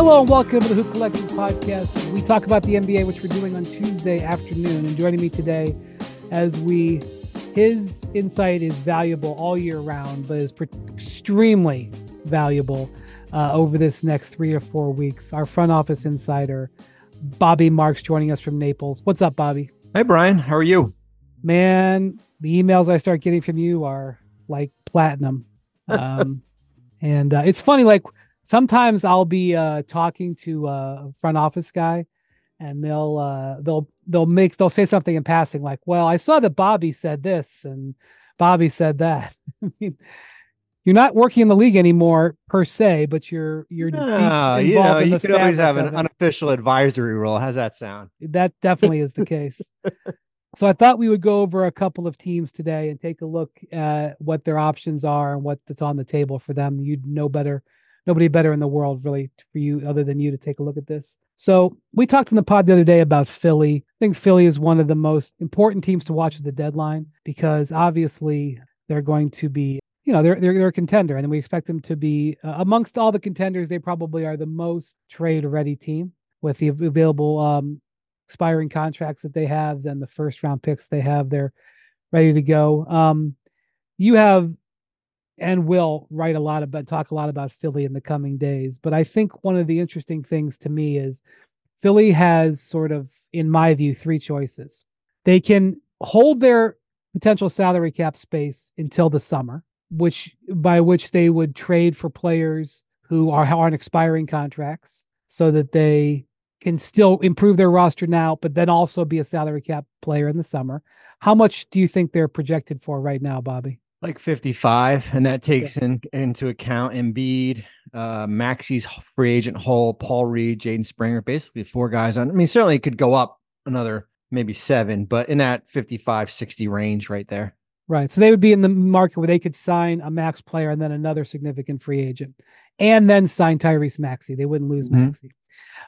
Hello and welcome to the Hoop Collective podcast. We talk about the NBA, which we're doing on Tuesday afternoon. And joining me today, as we, his insight is valuable all year round, but is extremely valuable uh, over this next three or four weeks. Our front office insider, Bobby Marks, joining us from Naples. What's up, Bobby? Hey, Brian. How are you? Man, the emails I start getting from you are like platinum. Um, and uh, it's funny, like sometimes I'll be uh, talking to a front office guy, and they'll uh, they'll they'll make they'll say something in passing, like, "Well, I saw that Bobby said this and Bobby said that." I mean, you're not working in the league anymore per se, but you're you're no, you know you could always have an unofficial advisory role. How's that sound? That definitely is the case. So I thought we would go over a couple of teams today and take a look at what their options are and what's on the table for them. You'd know better, nobody better in the world really for you other than you to take a look at this. So we talked in the pod the other day about Philly. I think Philly is one of the most important teams to watch at the deadline because obviously they're going to be, you know, they're they're, they're a contender, and we expect them to be uh, amongst all the contenders. They probably are the most trade ready team with the available um, expiring contracts that they have and the first round picks they have. They're ready to go. Um, you have and will write a lot about talk a lot about Philly in the coming days. But I think one of the interesting things to me is Philly has sort of, in my view, three choices. They can hold their potential salary cap space until the summer, which by which they would trade for players who are on expiring contracts so that they can still improve their roster now, but then also be a salary cap player in the summer. How much do you think they're projected for right now, Bobby? Like 55, and that takes yeah. in, into account Embiid, uh, Maxey's free agent hole, Paul Reed, Jaden Springer, basically four guys on. I mean, certainly it could go up another maybe seven, but in that 55, 60 range right there. Right. So they would be in the market where they could sign a max player and then another significant free agent and then sign Tyrese Maxey. They wouldn't lose mm-hmm. Maxey.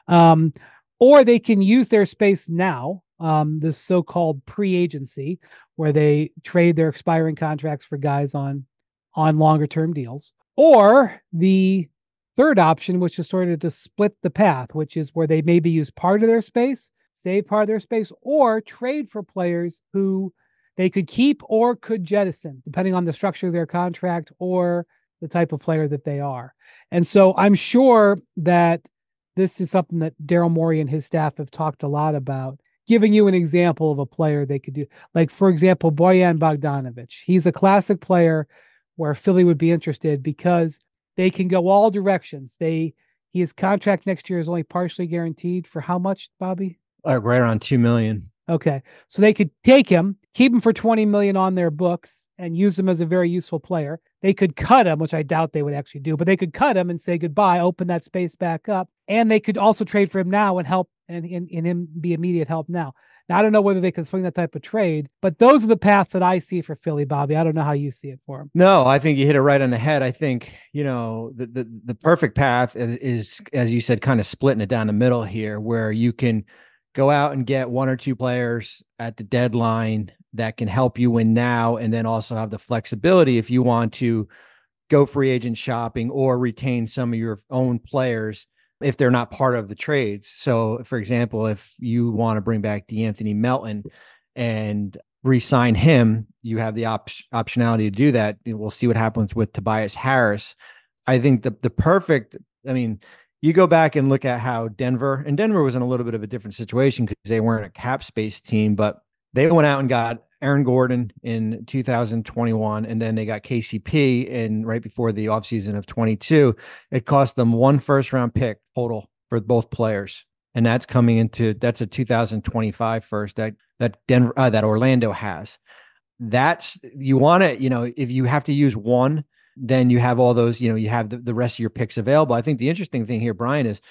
Um, or they can use their space now, um, this so-called pre-agency, where they trade their expiring contracts for guys on on longer term deals. Or the third option, which is sort of to split the path, which is where they maybe use part of their space, save part of their space, or trade for players who they could keep or could jettison, depending on the structure of their contract or the type of player that they are. And so I'm sure that this is something that Daryl Morey and his staff have talked a lot about. Giving you an example of a player they could do, like for example, Bojan Bogdanovic. He's a classic player where Philly would be interested because they can go all directions. They his contract next year is only partially guaranteed for how much, Bobby? Uh, right around two million. Okay, so they could take him, keep him for twenty million on their books, and use him as a very useful player. They could cut him, which I doubt they would actually do, but they could cut him and say goodbye, open that space back up, and they could also trade for him now and help and, and, and him be immediate help now. Now I don't know whether they can swing that type of trade, but those are the paths that I see for Philly, Bobby. I don't know how you see it for him. No, I think you hit it right on the head. I think you know the the, the perfect path is, is, as you said, kind of splitting it down the middle here, where you can go out and get one or two players at the deadline that can help you win now, and then also have the flexibility if you want to go free agent shopping or retain some of your own players if they're not part of the trades. So, for example, if you want to bring back De'Anthony Melton and re-sign him, you have the op- optionality to do that. We'll see what happens with Tobias Harris. I think the the perfect. I mean, you go back and look at how Denver and Denver was in a little bit of a different situation because they weren't a cap space team, but they went out and got Aaron Gordon in 2021, and then they got KCP in right before the offseason of 22. It cost them one first round pick total for both players. And that's coming into that's a 2025 first that that Denver uh, that Orlando has. That's you want to, you know, if you have to use one, then you have all those, you know, you have the, the rest of your picks available. I think the interesting thing here, Brian, is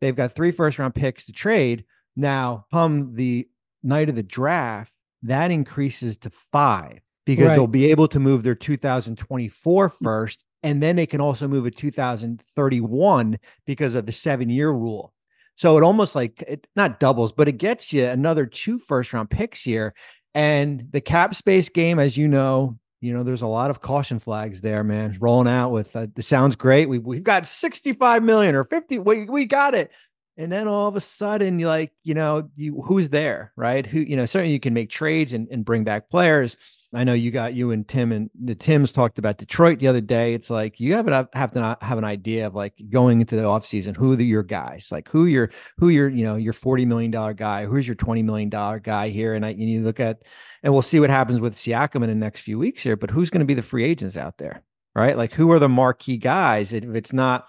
they've got three first round picks to trade. Now, come the night of the draft, that increases to five because right. they'll be able to move their 2024 mm. first and then they can also move a 2031 because of the seven year rule so it almost like it not doubles but it gets you another two first round picks here and the cap space game as you know you know, there's a lot of caution flags there, man. Rolling out with uh, sounds great. We we've got 65 million or 50. We we got it. And then all of a sudden, you like, you know, you who's there, right? Who, you know, certainly you can make trades and, and bring back players. I know you got you and Tim and the Tims talked about Detroit the other day. It's like you have to uh, have to not have an idea of like going into the offseason, who are your guys? Like who your who your, you know, your 40 million dollar guy, who's your 20 million dollar guy here? And I you look at and we'll see what happens with Siakam in the next few weeks here, but who's going to be the free agents out there? Right? Like who are the marquee guys? If it's not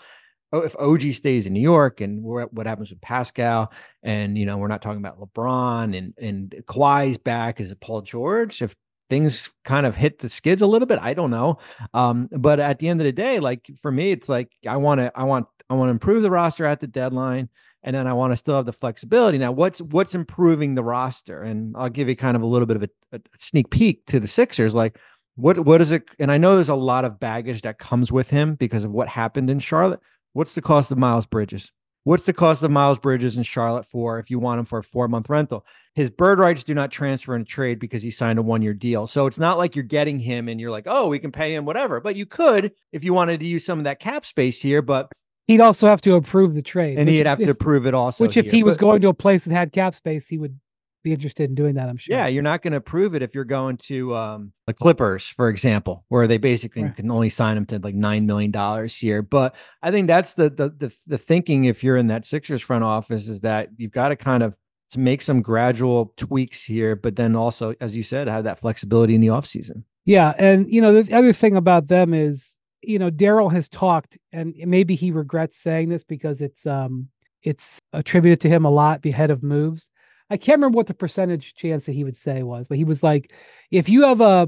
if OG stays in New York and what happens with Pascal and you know we're not talking about LeBron and and Kawhi's back is it Paul George if things kind of hit the skids a little bit I don't know um but at the end of the day like for me it's like I want to I want I want to improve the roster at the deadline and then I want to still have the flexibility. Now, what's what's improving the roster? And I'll give you kind of a little bit of a, a, sneak peek to the Sixers. Like, what what is it? And I know there's a lot of baggage that comes with him because of what happened in Charlotte. What's the cost of Miles Bridges? What's the cost of Miles Bridges in Charlotte for if you want him for a four month rental? His bird rights do not transfer in a trade because he signed a one year deal. So it's not like you're getting him and you're like, oh, we can pay him whatever. But you could if you wanted to use some of that cap space here. But he'd also have to approve the trade, and he'd have if, to approve it also. Which, if here. he was going to a place that had cap space, he would be interested in doing that. I'm sure. Yeah, you're not going to approve it if you're going to um, the Clippers, for example, where they basically right. can only sign him to like nine million dollars here. But I think that's the, the the the thinking if you're in that Sixers front office is that you've got to kind of to make some gradual tweaks here, but then also, as you said, have that flexibility in the offseason. Yeah, and you know the other thing about them is you know, Daryl has talked, and maybe he regrets saying this because it's um it's attributed to him a lot ahead of moves. I can't remember what the percentage chance that he would say was, but he was like, if you have a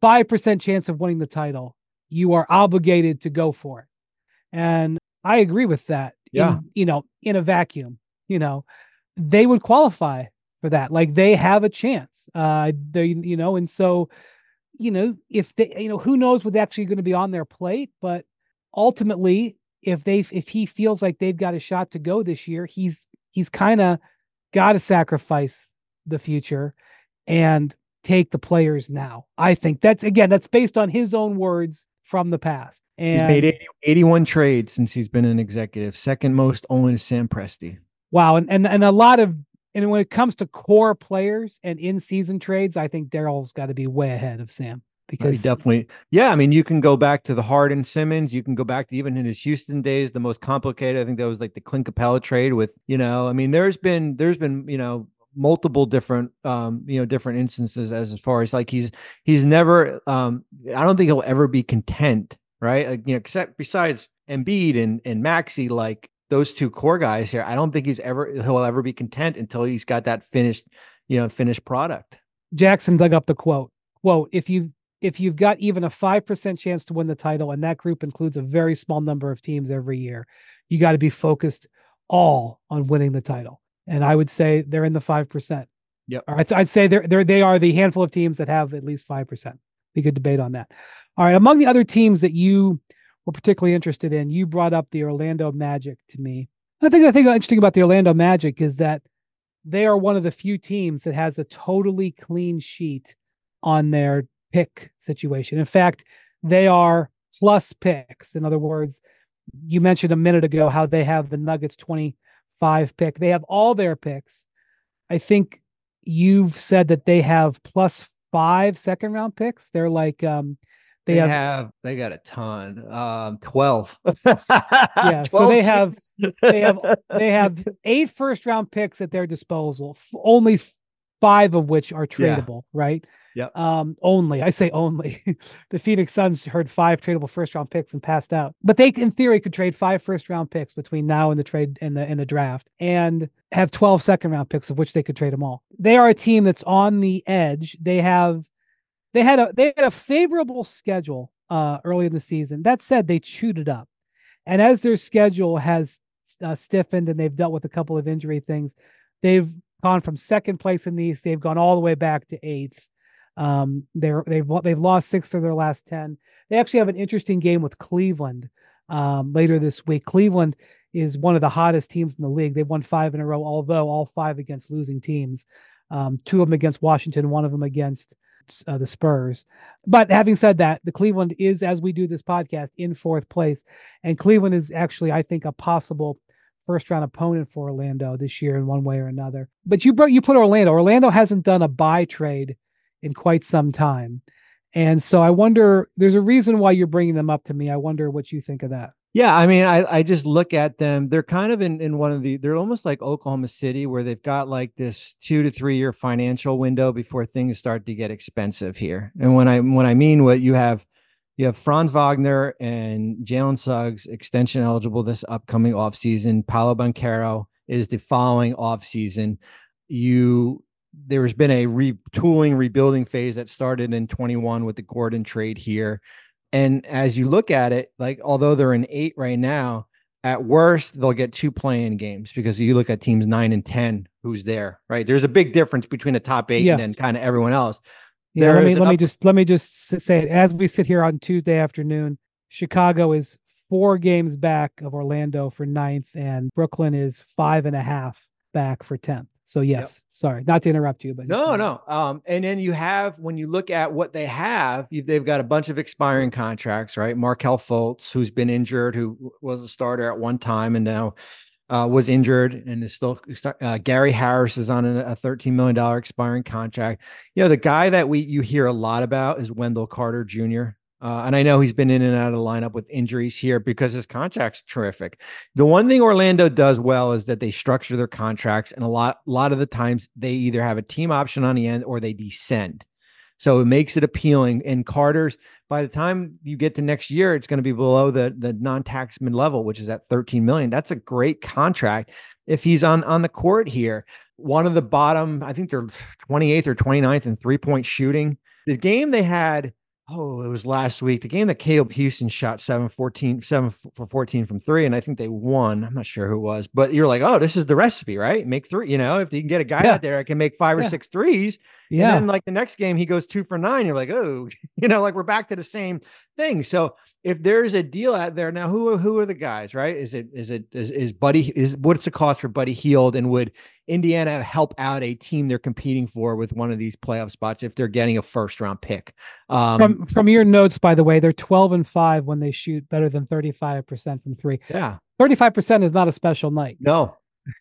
five percent chance of winning the title, you are obligated to go for it. And I agree with that. Yeah. In, you know, in a vacuum, you know, they would qualify for that. Like they have a chance. Uh they, you know, and so you know, if they, you know, who knows what's actually going to be on their plate, but ultimately, if they, if he feels like they've got a shot to go this year, he's, he's kind of got to sacrifice the future and take the players now. I think that's, again, that's based on his own words from the past. And he's made 80, 81 trades since he's been an executive, second most only to Sam Presti. Wow. And, and, and a lot of and when it comes to core players and in season trades, I think Daryl's got to be way ahead of Sam because he definitely, yeah. I mean, you can go back to the Harden Simmons. You can go back to even in his Houston days, the most complicated. I think that was like the Clint Capela trade with, you know, I mean, there's been, there's been, you know, multiple different um you know different instances as as far as like he's he's never um I don't think he'll ever be content right like you know except besides Embiid and and Maxey like those two core guys here, I don't think he's ever he'll ever be content until he's got that finished, you know, finished product. Jackson dug up the quote. Quote, if you if you've got even a 5% chance to win the title, and that group includes a very small number of teams every year, you got to be focused all on winning the title. And I would say they're in the 5%. Yep. I'd, I'd say they're, they're, they are the handful of teams that have at least 5%. We could debate on that. All right. Among the other teams that you were particularly interested in. You brought up the Orlando Magic to me. I think I think interesting about the Orlando Magic is that they are one of the few teams that has a totally clean sheet on their pick situation. In fact, they are plus picks. In other words, you mentioned a minute ago how they have the Nuggets 25 pick. They have all their picks. I think you've said that they have plus five second round picks. They're like um they, they have, have, they got a ton. Um, twelve. yeah, 12 so they have they have they have eight first round picks at their disposal. Only five of which are tradable, yeah. right? Yeah. Um, only I say only. the Phoenix Suns heard five tradable first round picks and passed out, but they in theory could trade five first round picks between now and the trade and the in the draft and have 12 second round picks of which they could trade them all. They are a team that's on the edge. They have they had a they had a favorable schedule uh, early in the season. That said, they chewed it up, and as their schedule has uh, stiffened and they've dealt with a couple of injury things, they've gone from second place in the East. They've gone all the way back to eighth. Um, they're they've they've lost six of their last ten. They actually have an interesting game with Cleveland um, later this week. Cleveland is one of the hottest teams in the league. They've won five in a row, although all five against losing teams. Um, two of them against Washington, one of them against uh, the Spurs. But having said that, the Cleveland is, as we do this podcast, in fourth place, and Cleveland is actually, I think, a possible first round opponent for Orlando this year in one way or another. But you brought you put Orlando. Orlando hasn't done a buy trade in quite some time. And so I wonder there's a reason why you're bringing them up to me. I wonder what you think of that. Yeah, I mean, I, I just look at them. They're kind of in, in one of the, they're almost like Oklahoma City, where they've got like this two to three year financial window before things start to get expensive here. And when I when I mean what you have, you have Franz Wagner and Jalen Suggs extension eligible this upcoming offseason. Paolo Banchero is the following offseason. You there's been a retooling, rebuilding phase that started in 21 with the Gordon trade here. And as you look at it, like although they're in eight right now, at worst they'll get two play-in games because you look at teams nine and ten, who's there, right? There's a big difference between the top eight yeah. and then kind of everyone else. Yeah, let me let up- me just let me just say it as we sit here on Tuesday afternoon. Chicago is four games back of Orlando for ninth, and Brooklyn is five and a half back for tenth. So yes, yep. sorry, not to interrupt you, but no, no. Um, and then you have when you look at what they have, they've got a bunch of expiring contracts, right? Markelle Fultz, who's been injured, who was a starter at one time and now uh, was injured and is still uh, Gary Harris is on a, a $13 million expiring contract. You know, the guy that we you hear a lot about is Wendell Carter Jr. Uh, and I know he's been in and out of the lineup with injuries here because his contract's terrific. The one thing Orlando does well is that they structure their contracts, and a lot, a lot of the times they either have a team option on the end or they descend. So it makes it appealing. And Carter's, by the time you get to next year, it's going to be below the the non-tax mid level, which is at 13 million. That's a great contract if he's on on the court here. One of the bottom, I think they're 28th or 29th in three point shooting. The game they had oh, it was last week. The game that Caleb Houstan shot 7 14, 7 for 14 from three, and I think they won. I'm not sure who it was, but you're like, oh, this is the recipe, right? Make three, you know, if you can get a guy yeah. out there I can make five yeah. or six threes. Yeah. And then like the next game, he goes two for nine. You're like, oh, you know, like we're back to the same thing. So if there's a deal out there now, who who are the guys, right? Is it is it is, is Buddy is what's the cost for Buddy Hield, and would Indiana help out a team they're competing for with one of these playoff spots if they're getting a first round pick? Um, from from your notes, by the way, they're twelve and five when they shoot better than thirty five percent from three. Yeah, thirty five percent is not a special night. No,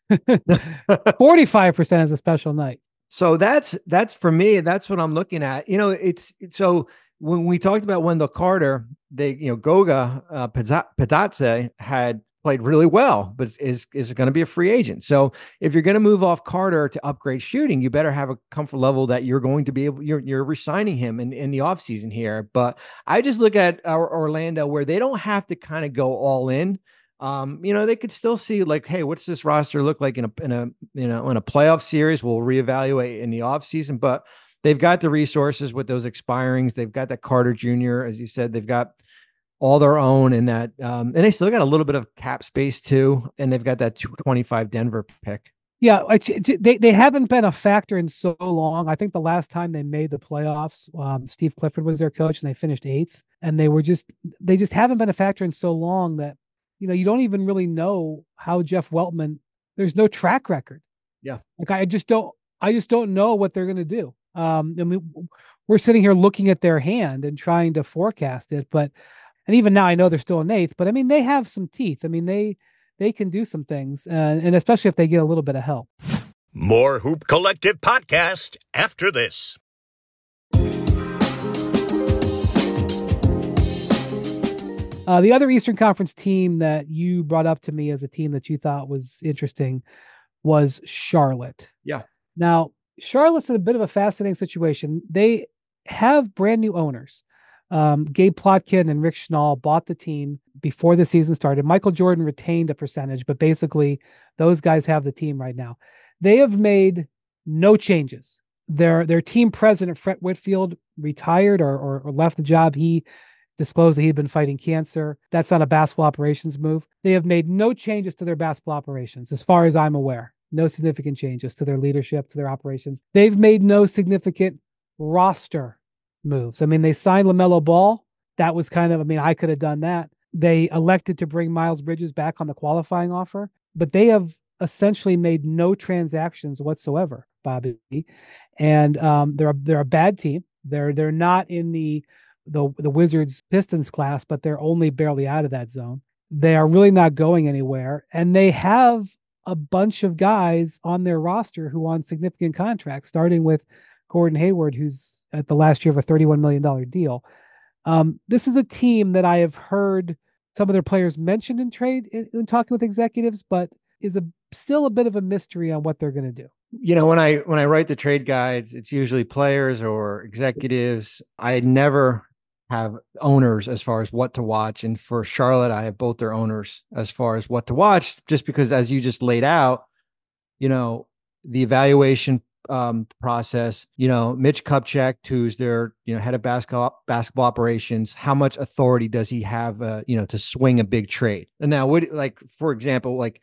forty five percent is a special night. So that's that's for me. That's what I'm looking at. You know, it's so when we talked about Wendell Carter, they, you know, Goga uh, Bitadze had played really well, but is is going to be a free agent. So if you're going to move off Carter to upgrade shooting, you better have a comfort level that you're going to be able you're you're resigning him in, in the offseason here. But I just look at our Orlando where they don't have to kind of go all in. Um, you know, they could still see like, hey, what's this roster look like in a in a you know in a playoff series? We'll reevaluate in the offseason, but they've got the resources with those expirings. They've got that Carter Jr., as you said, they've got all their own in that. Um, and they still got a little bit of cap space too. And they've got that 25 Denver pick. Yeah, they, they haven't been a factor in so long. I think the last time they made the playoffs, um, Steve Clifford was their coach and they finished eighth. And they were just, they just haven't been a factor in so long that, you know, you don't even really know how Jeff Weltman, there's no track record. Yeah. Like I just don't, I just don't know what they're going to do. Um, and we, we're sitting here looking at their hand and trying to forecast it, but and even now I know they're still in eighth, but I mean they have some teeth. I mean they they can do some things, uh, and especially if they get a little bit of help. More Hoop Collective podcast after this. Uh, the other Eastern Conference team that you brought up to me as a team that you thought was interesting was Charlotte. Yeah. Now, Charlotte's in a bit of a fascinating situation. They have brand new owners. Um, Gabe Plotkin and Rick Schnall bought the team before the season started. Michael Jordan retained a percentage, but basically, those guys have the team right now. They have made no changes. Their their team president Fred Whitfield retired or, or, or left the job. He disclosed that he'd been fighting cancer. That's not a basketball operations move. They have made no changes to their basketball operations, as far as I'm aware no significant changes to their leadership, to their operations. They've made no significant roster moves. I mean, they signed LaMelo Ball. That was kind of, I mean, I could have done that. They elected to bring Miles Bridges back on the qualifying offer, but they have essentially made no transactions whatsoever, Bobby. And um, they're a, they're a bad team. They're they're not in the the the Wizards Pistons class, but they're only barely out of that zone. They are really not going anywhere, and they have a bunch of guys on their roster who on significant contracts, starting with Gordon Hayward, who's at the last year of a $31 million deal. Um, this is a team that I have heard some of their players mentioned in trade in, in talking with executives, but is a still a bit of a mystery on what they're going to do. You know, when I when I write the trade guides, it's usually players or executives. I never have owners as far as what to watch. And for Charlotte, I have both their owners as far as what to watch, just because as you just laid out, you know, the evaluation um, process, you know, Mitch Kupchak, who's their, you know, head of basketball basketball operations, how much authority does he have, uh, you know, to swing a big trade? And now, would like, for example, like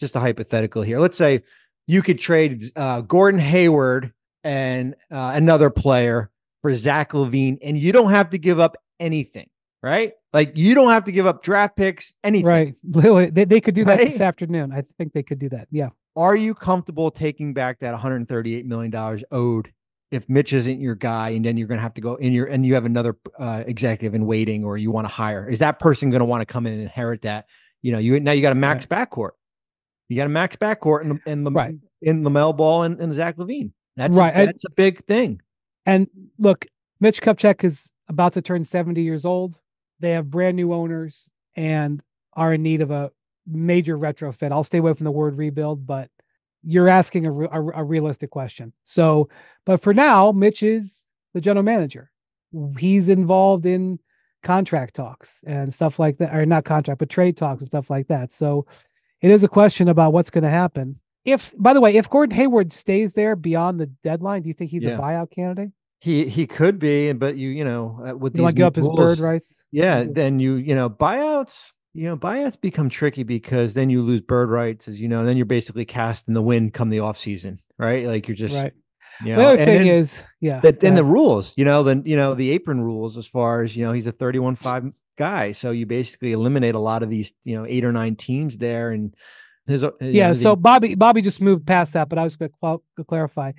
just a hypothetical here, let's say you could trade uh, Gordon Hayward and uh, another player for Zach LaVine, and you don't have to give up anything, right? Like you don't have to give up draft picks, anything. Right. They, they could do that right? this afternoon. I think they could do that. Yeah. Are you comfortable taking back that 138 million dollars owed if Mitch isn't your guy, and then you're going to have to go in your and you have another uh, executive in waiting, or you want to hire? Is that person going to want to come in and inherit that? You know, you now you got a max right. backcourt. You got a max backcourt in the in the right. in LaMelo Ball and, and Zach LaVine. That's right. A, that's I, a big thing. And look, Mitch Kupchak is about to turn 70 years old. They have brand new owners and are in need of a major retrofit. I'll stay away from the word rebuild, but you're asking a, a, a realistic question. So, but for now, Mitch is the general manager. He's involved in contract talks and stuff like that, or not contract, but trade talks and stuff like that. So it is a question about what's going to happen. If, by the way, if Gordon Hayward stays there beyond the deadline, do you think he's yeah. a buyout candidate? He he could be, but you you know uh, with you these give up rules, his bird rights. Yeah, then you you know buyouts. You know buyouts become tricky because then you lose bird rights, as you know. And then you're basically cast in the wind come the off season, right? Like you're just right. You know, the other thing then, is, yeah, that in the rules, you know, then you know the apron rules as far as you know, he's a 31 five guy, so you basically eliminate a lot of these, you know, eight or nine teams there, and his, yeah. Know, so Bobby Bobby just moved past that, but I was going to clarify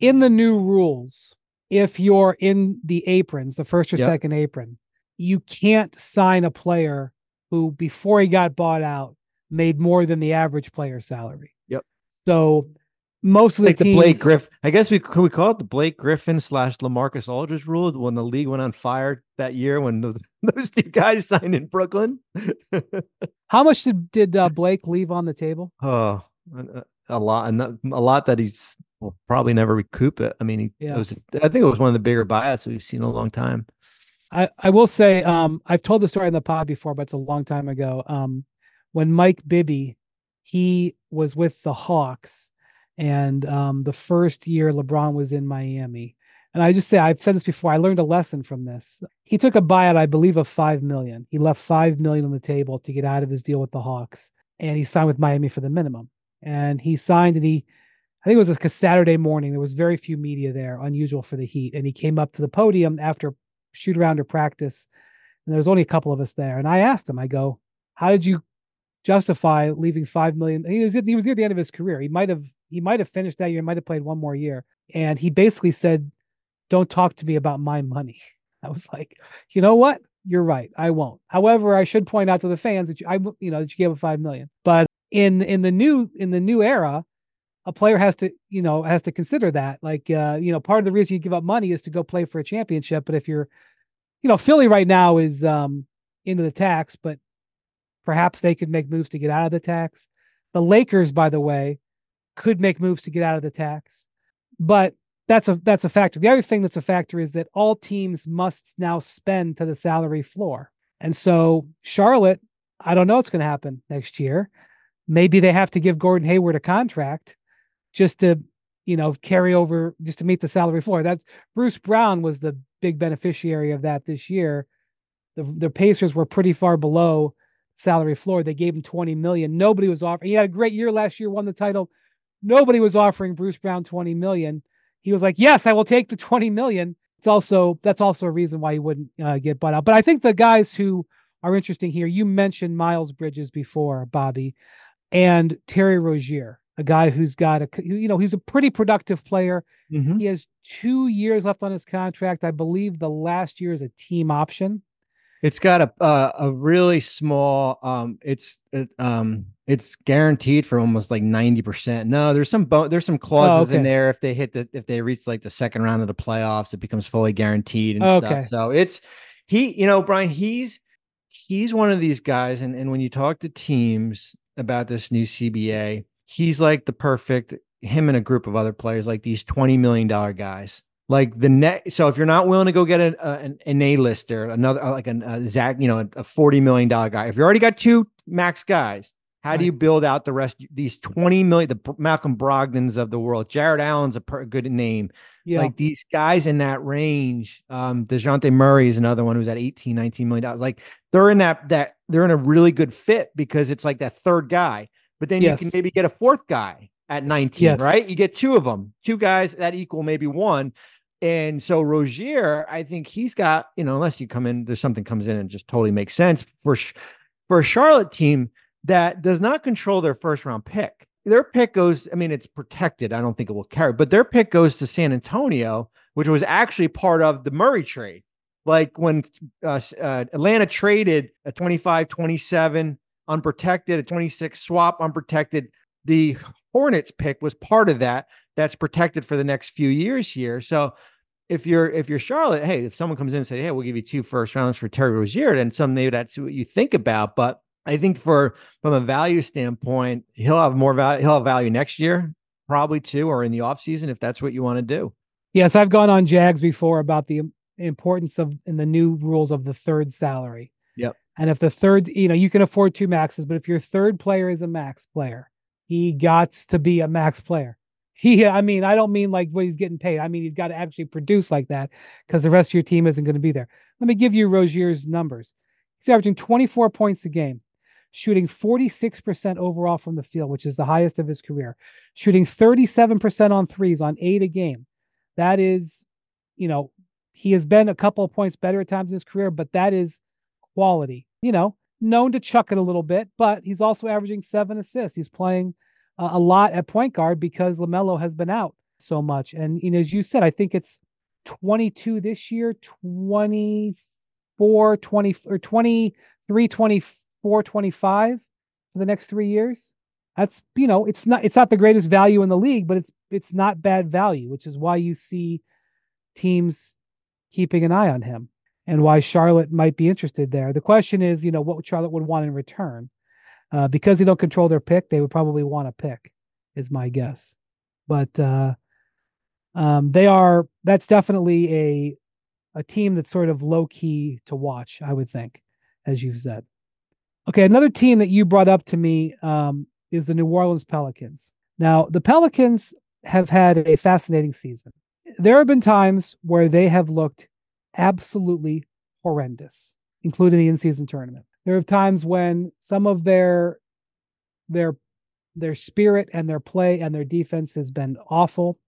in the new rules if you're in the aprons, the first or yep. second apron, you can't sign a player who, before he got bought out, made more than the average player salary. Yep. So most of the like teams, the Blake Griffin. I guess we could we call it the Blake Griffin slash LaMarcus Aldridge rule when the league went on fire that year when those those two guys signed in Brooklyn. How much did did uh, Blake leave on the table? Oh, a lot, a lot that he's will probably never recoup it. I mean, he, yeah. it was, I think it was one of the bigger buyouts we've seen in a long time. I, I will say, um, I've told the story in the pod before, but it's a long time ago. Um, when Mike Bibby, he was with the Hawks, and um, the first year LeBron was in Miami. And I just say, I've said this before, I learned a lesson from this. He took a buyout, I believe, of five million. He left five million on the table to get out of his deal with the Hawks, and he signed with Miami for the minimum. And he signed, and he I think it was a Saturday morning. There was very few media there, unusual for the Heat. And he came up to the podium after shoot around or practice, and there was only a couple of us there. And I asked him, I go, "How did you justify leaving five million? He was he was near the end of his career. He might have he might have finished that year. Might have played one more year. And he basically said, "Don't talk to me about my money." I was like, you know what? You're right. I won't. However, I should point out to the fans that you, I, you know, that you gave a five million. But in in the new in the new era, a player has to, you know, has to consider that. Like, uh, you know, part of the reason you give up money is to go play for a championship. But if you're, you know, Philly right now is um into the tax, but perhaps they could make moves to get out of the tax. The Lakers, by the way, could make moves to get out of the tax. But that's a that's a factor. The other thing that's a factor is that all teams must now spend to the salary floor. And so Charlotte, I don't know what's going to happen next year. Maybe they have to give Gordon Hayward a contract just to you know carry over just to meet the salary floor. That's Bruce Brown was the big beneficiary of that this year. The the Pacers were pretty far below salary floor. They gave him 20 million. Nobody was offering. He had a great year last year, won the title. Nobody was offering Bruce Brown 20 million. He was like, "Yes, I will take the 20 million." It's also that's also a reason why he wouldn't uh, get bought out. But I think the guys who are interesting here, you mentioned Miles Bridges before, Bobby, and Terry Rozier. A guy who's got a you know he's a pretty productive player. Mhm. He has two years left on his contract. I believe the last year is a team option. It's got a uh, a really small. Um, it's it, um, it's guaranteed for almost like ninety percent. No, there's some bo- there's some clauses in Oh, okay. there. If they hit the if they reach like the second round of the playoffs, it becomes fully guaranteed and stuff. So it's he, you know, Brian, he's he's one of these guys, and and when you talk to teams about this new CBA, he's like the perfect him and a group of other players, like these twenty million dollar guys. Like the net, so if you're not willing to go get a, a, an, an A-lister, another uh, like an, a Zach, you know, a, forty million dollar guy. If you already got two max guys, how do you build out the rest? These twenty million, the Malcolm Brogdons of the world, Jarrett Allen's a per, good name. Yeah. Like these guys in that range, um, Dejounte Murray is another one who's at 18, 19 million dollars. Like they're in that that they're in a really good fit because it's like that third guy. But then you can maybe get a fourth guy at 19, Yes. right? You get two of them, two guys that equal maybe one. And so Rozier, I think he's got, you know, unless you come in, there's something comes in and just totally makes sense for for a Charlotte team that does not control their first round pick. Their pick goes, I mean, it's protected. I don't think it will carry, but their pick goes to San Antonio, which was actually part of the Murray trade. Like when uh, uh, Atlanta traded a 25 27 unprotected, a 26 swap unprotected, the Hornets pick was part of that. That's protected for the next few years here. So if you're if you're Charlotte, hey, if someone comes in and say, hey, we'll give you two first rounds for Terry Rozier, then some maybe that's what you think about. But I think for from a value standpoint, he'll have more value. He'll have value next year, probably too, or in the offseason if that's what you want to do. Yes, I've gone on Jags before about the importance of in the new rules of the third salary. Yep. And if the third, you know, you can afford two maxes, but if your third player is a max player, he got to be a max player. He, I mean, I don't mean like what he's getting paid. I mean, he's got to actually produce like that because the rest of your team isn't going to be there. Let me give you Rozier's numbers. He's averaging 24 points a game, shooting 46% overall from the field, which is the highest of his career, shooting 37% on threes on eight a game. That is, you know, he has been a couple of points better at times in his career, but that is quality. You know, known to chuck it a little bit, but he's also averaging seven assists. He's playing uh, a lot at point guard because LaMelo has been out so much. And, know, as you said, I think it's 22 this year, 24, 20, or 23, 24, 25 for the next three years. That's, you know, it's not, it's not the greatest value in the league, but it's, it's not bad value, which is why you see teams keeping an eye on him and why Charlotte might be interested there. The question is, you know, what Charlotte would want in return. Uh, because they don't control their pick, they would probably want a pick, is my guess. But uh, um, they are that's definitely a a team that's sort of low key to watch, I would think, as you've said. Okay, another team that you brought up to me um, is the New Orleans Pelicans. Now, the Pelicans have had a fascinating season. There have been times where they have looked absolutely horrendous, including the in-season tournament. There are times when some of their their their spirit and their play and their defense has been awful.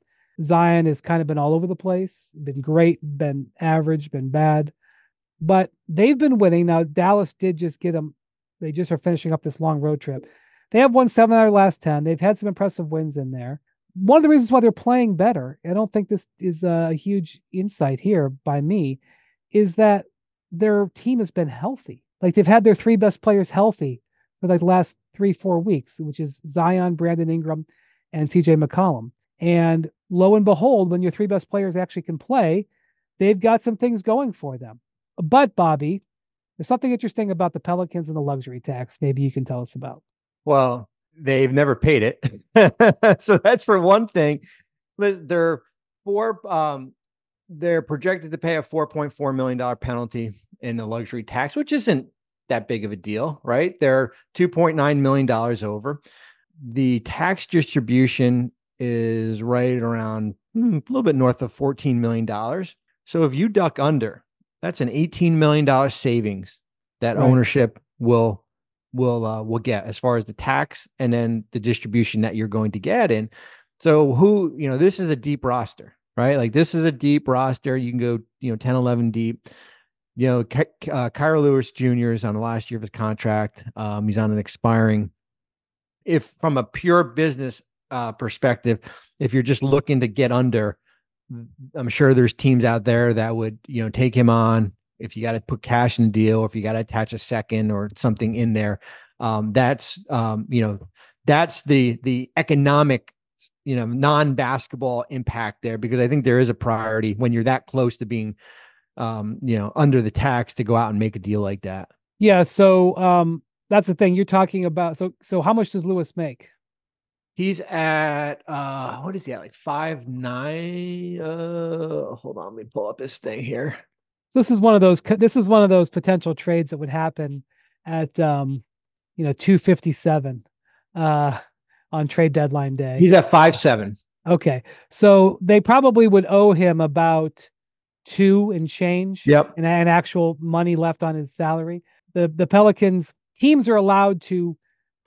Zion has kind of been all over the place, been great, been average, been bad, but they've been winning. Now Dallas did just get them. They just are finishing up this long road trip. They have won seven out of their last ten. They've had some impressive wins in there. One of the reasons why they're playing better, I don't think this is a huge insight here by me, is that their team has been healthy. Like they've had their three best players healthy for like the last three, four weeks, which is Zion, Brandon Ingram, and CJ McCollum. And lo and behold, when your three best players actually can play, they've got some things going for them. But Bobby, there's something interesting about the Pelicans and the luxury tax. Maybe you can tell us about. Well, they've never paid it. so that's for one thing. They're four um they're projected to pay a $4.4 million penalty in the luxury tax, which isn't that big of a deal, right? They're $2.9 million over. The tax distribution is right around hmm, a little bit north of $14 million. So if you duck under, that's an $18 million savings that Right. ownership will will uh, will get as far as the tax and then the distribution that you're going to get in. So who, you know, this is a deep roster, right? Like this is a deep roster. You can go, you know, 10, 11 deep. You know, Ky- uh, Kira Lewis Jr. is on the last year of his contract. Um, he's on an expiring. If from a pure business uh, perspective, if you're just looking to get under, I'm sure there's teams out there that would, you know, take him on. If you got to put cash in the deal, or if you got to attach a second or something in there, um, that's um, you know, that's the the economic, you know, non basketball impact there because I think there is a priority when you're that close to being, um, you know, under the tax to go out and make a deal like that. Yeah. So um, that's the thing you're talking about. So so how much does Lewis make? He's at uh what is he at like five nine? Uh hold on, let me pull up this thing here. So this is one of those this is one of those potential trades that would happen at um you know 257 uh on trade deadline day. He's at five seven. Okay. So they probably would owe him about two and change. Yep. And, and actual money left on his salary. The the Pelicans teams are allowed to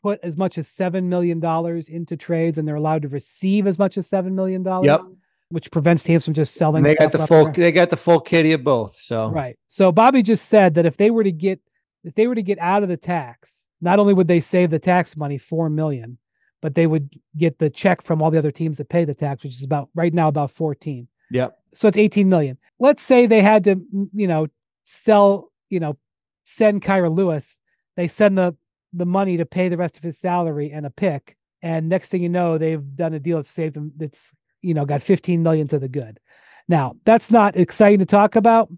put as much as seven million dollars into trades, and they're allowed to receive as much as seven million dollars. Yep. Which prevents teams from just selling. And they got the full. They got the full kitty of both. So right. So Bobby just said that if they were to get if they were to get out of the tax, not only would they save the tax money four million, but they would get the check from all the other teams that pay the tax, which is about right now about fourteen. Yep. So it's eighteen million. Let's say they had to, you know, sell, you know, send Kira Lewis. They send the the money to pay the rest of his salary and a pick. And next thing you know, they've done a deal that saved him. That's you know got 15 million to the good. Now that's not exciting to talk about,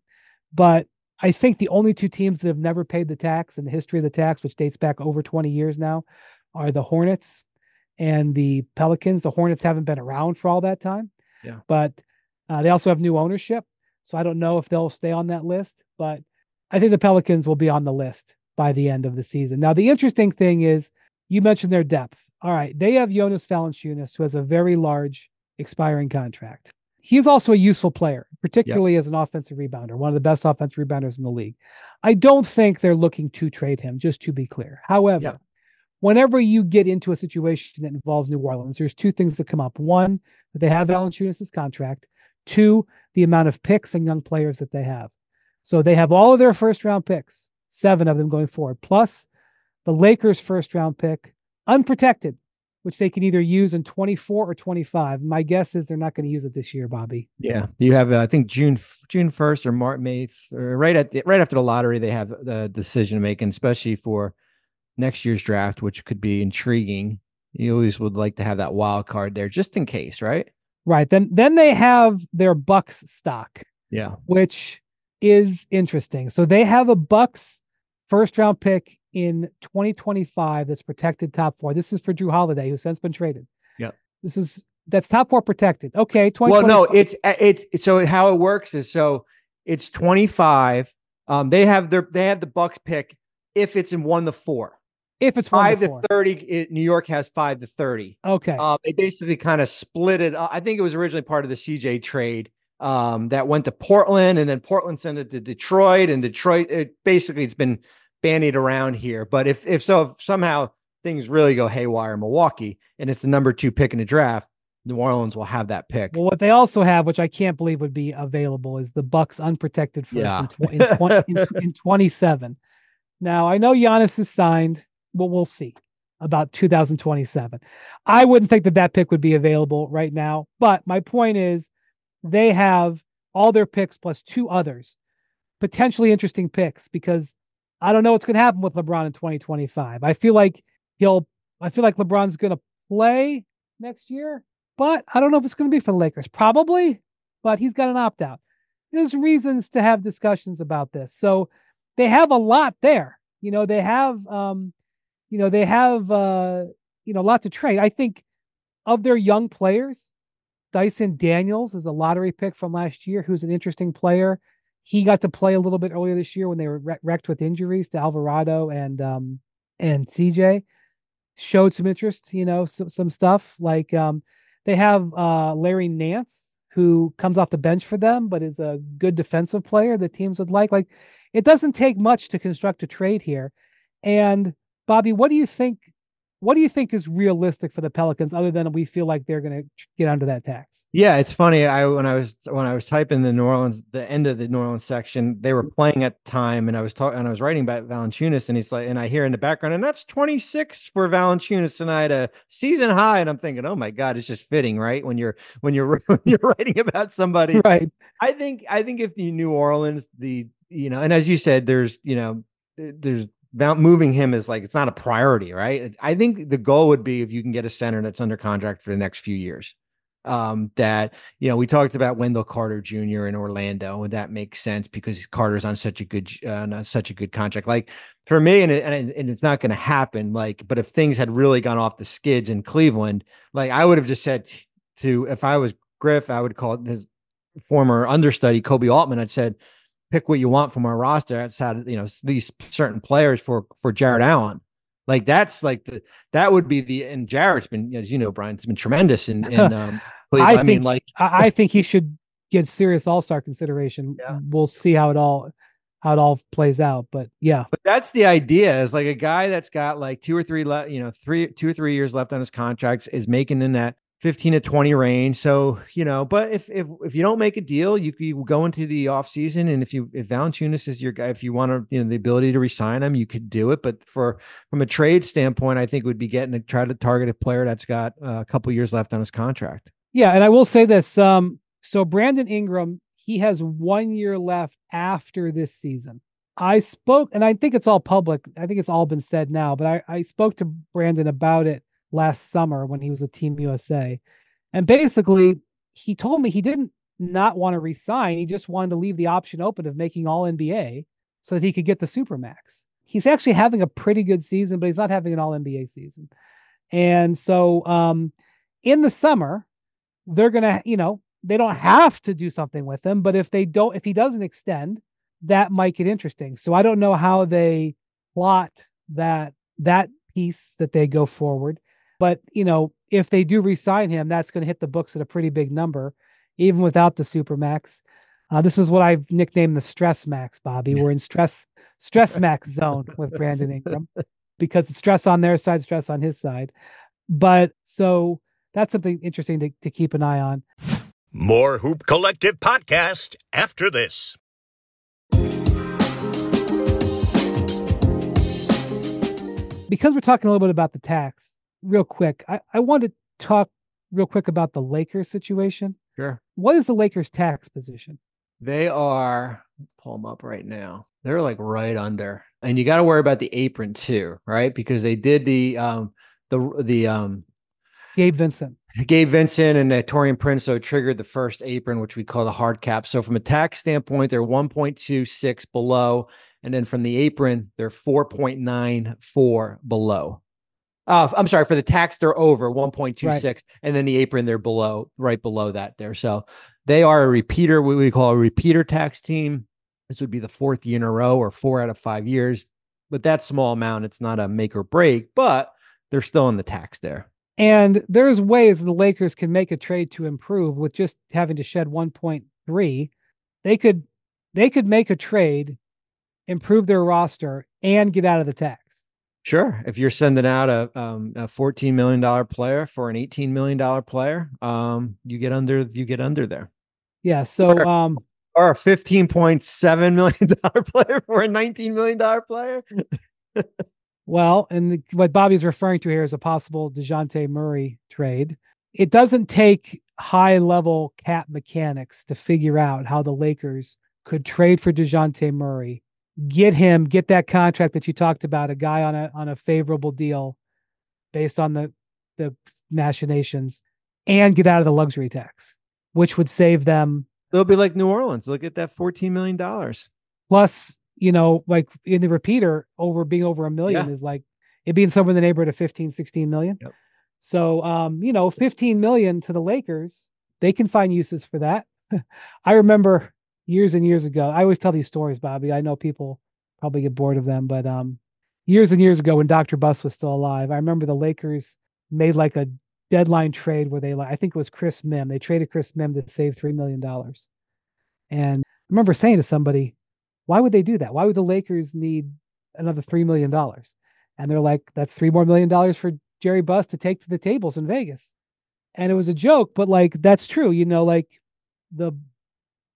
but I think the only two teams that have never paid the tax in the history of the tax, which dates back over 20 years now, are the Hornets and the Pelicans. The Hornets haven't been around for all that time, yeah, but uh, they also have new ownership, so I don't know if they'll stay on that list. But I think the Pelicans will be on the list by the end of the season. Now, the interesting thing is you mentioned their depth. All right, they have Jonas Valanciunas, who has a very large expiring contract. He is also a useful player, particularly yep. as an offensive rebounder, one of the best offensive rebounders in the league. I don't think they're looking to trade him, just to be clear. However, yep. whenever you get into a situation that involves New Orleans, there's two things that come up. One, that they have Valanciunas' contract. Two, the amount of picks and young players that they have. So they have all of their first round picks seven of them going forward, plus the Lakers' first round pick, unprotected, which they can either use in 24 or 25. My guess is they're not going to use it this year, Bobby. Yeah, you have uh, I think June June 1st or March May or right at the, right after the lottery they have the decision making, especially for next year's draft, which could be intriguing. You always would like to have that wild card there just in case, right? Right. Then then they have their Bucks stock. Yeah. Which is interesting. So they have a Bucks first round pick in 2025 that's protected top four. This is for Jrue Holiday, who's since been traded. Yeah. This is that's top four protected. Okay. Well, no, it's it's so how it works is so it's 25. Um, they have their they have the Bucks pick if it's in one to four. If it's five to, to 30, it, New York has five to 30. Okay. Uh, they basically kind of split it. I think it was originally part of the CJ trade um, that went to Portland, and then Portland sent it to Detroit, and Detroit. It, basically, it's been bandied around here. But if if so, if somehow things really go haywire in Milwaukee and it's the number two pick in the draft, New Orleans will have that pick. Well, what they also have, which I can't believe would be available, is the Bucks unprotected first yeah. in, tw- in, 20, in, in 27. Now I know Giannis is signed, but we'll see about 2027. I wouldn't think that that pick would be available right now. But my point is, they have all their picks plus two others, potentially interesting picks because I don't know what's going to happen with LeBron in 2025. I feel like he'll, I feel like LeBron's going to play next year, but I don't know if it's going to be for the Lakers. Probably, but he's got an opt out. There's reasons to have discussions about this. So they have a lot there. You know, they have, um, you know, they have, uh, you know, lots of trade. I think of their young players, Dyson Daniels is a lottery pick from last year, who's an interesting player he got to play a little bit earlier this year when they were wrecked with injuries to Alvarado and um and CJ. Showed some interest, you know, some, some stuff like um they have uh Larry Nance who comes off the bench for them but is a good defensive player that teams would like. Like it doesn't take much to construct a trade here. And Bobby, what do you think what do you think is realistic for the Pelicans other than we feel like they're going to get under that tax? Yeah, it's funny. I when I was when I was typing the New Orleans the end of the New Orleans section, they were playing at the time, and I was talking and I was writing about Valanciunas, and he's like, and I hear in the background, and that's 26 for Valanciunas tonight, a season high, and I'm thinking, oh my god, it's just fitting, right? When you're when you're when you're writing about somebody, right? I think I think if the New Orleans, the you know, and as you said, there's you know, there's moving him is like it's not a priority, right? I think the goal would be if you can get a center that's under contract for the next few years. Um, that you know, we talked about Wendell Carter Jr. in Orlando, and that makes sense because Carter's on such a good, uh, such a good contract. Like for me, and and, and it's not going to happen. Like, but if things had really gone off the skids in Cleveland, like I would have just said to if I was Griff, I would call his former understudy Koby Altman. I'd said, pick what you want from our roster outside you know these certain players for for Jarrett Allen. Like that's like the that would be the and Jarrett's been as you know Brian it's been tremendous in in um I, I think, mean like I, think he should get serious all star consideration. Yeah. We'll see how it all how it all plays out. But yeah, but that's the idea is like a guy that's got like two or three left, you know, three, two or three years left on his contracts is making in that 15 to 20 range. So, you know, but if if if you don't make a deal, you, you go into the off season and if you if Valanciunas is your guy, if you want to, you know, the ability to resign him, you could do it. But for from a trade standpoint, I think would be getting to try to target a player that's got uh, a couple years left on his contract. Yeah, and I will say this. Um, so Brandon Ingram, he has one year left after this season. I spoke, and I think it's all public. I think it's all been said now, but I, I spoke to Brandon about it last summer when he was with Team USA. And basically, he told me he didn't not want to resign. He just wanted to leave the option open of making all NBA so that he could get the Supermax. He's actually having a pretty good season, but he's not having an all NBA season. And so um, in the summer, they're going to, you know, they don't have to do something with him, but if they don't, if he doesn't extend, that might get interesting. So I don't know how they plot that that piece that they go forward. But you know, if they do resign him, that's going to hit the books at a pretty big number, even without the super max. Uh, this is what I've nicknamed the stress max, Bobby. We're in stress stress max zone with Brandon Ingram because it's stress on their side, stress on his side. But so that's something interesting to, to keep an eye on. More Hoop Collective podcast after this. Because we're talking a little bit about the tax, real quick, I, I want to talk real quick about the Lakers situation. Sure. What is the Lakers tax position? They are pull them up right now. They're like right under. And you got to worry about the apron too, right? Because they did the um the the um Gabe Vincent. Gabe Vincent and uh, Taurean Prince so triggered the first apron, which we call the hard cap. So from a tax standpoint, they're 1.26 below. And then from the apron, they're 4.94 below. Uh, I'm sorry for the tax they're over 1.26, right. and then the apron they're below, right below that there. So they are a repeater, what we call a repeater tax team. This would be the fourth year in a row or four out of five years. But that small amount, it's not a make or break, but they're still in the tax there. And there's ways the Lakers can make a trade to improve with just having to shed 1.3. They could they could make a trade, improve their roster, and get out of the tax. Sure. If you're sending out a, um, a $14 million player for an $18 million player, um, you get under, you get under there. Yeah. So, or, um, or a $15.7 million player for a $19 million player. well, and the, what Bobby's referring to here is a possible Dejounte Murray trade. It doesn't take high level cap mechanics to figure out how the Lakers could trade for Dejounte Murray get him, get that contract that you talked about, a guy on a on a favorable deal based on the the machinations, and get out of the luxury tax, which would save them. They'll be like New Orleans. Look at that fourteen million dollars. Plus, you know, like in the repeater, over being over a million yeah. is like it being somewhere in the neighborhood of 15, 16 million. Yep. So, um, you know, 15 million to the Lakers, they can find uses for that. I remember years and years ago. I always tell these stories, Bobby. I know people probably get bored of them, but um, years and years ago when Dr. Buss was still alive, I remember the Lakers made like a deadline trade where they like I think it was Chris Mihm. They traded Chris Mihm to save three million dollars. And I remember saying to somebody, why would they do that? Why would the Lakers need another three million dollars? And they're like, that's three more million dollars for Jerry Buss to take to the tables in Vegas. And it was a joke, but like that's true. You know, like the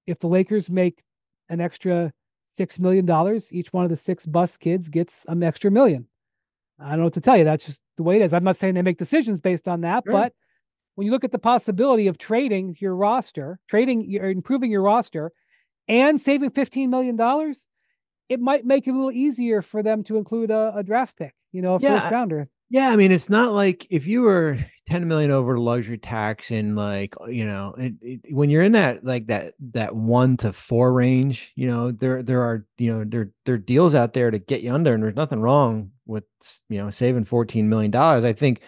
if the Lakers make an extra six million dollars, each one of the six Buss kids gets an extra million. I don't know what to tell you. That's just the way it is. I'm not saying they make decisions based on that, but when you look at the possibility of trading your roster, trading your improving your roster and saving $15 million, it might make it a little easier for them to include a, a draft pick, you know, a Yeah, first rounder. Yeah, I mean, it's not like if you were 10 million over luxury tax and like, uh, you know, it, it, when you're in that like that that 1 to 4 range, you know, there there are, you know, there there are deals out there to get you under and there's nothing wrong with, you know, saving 14 million dollars. I think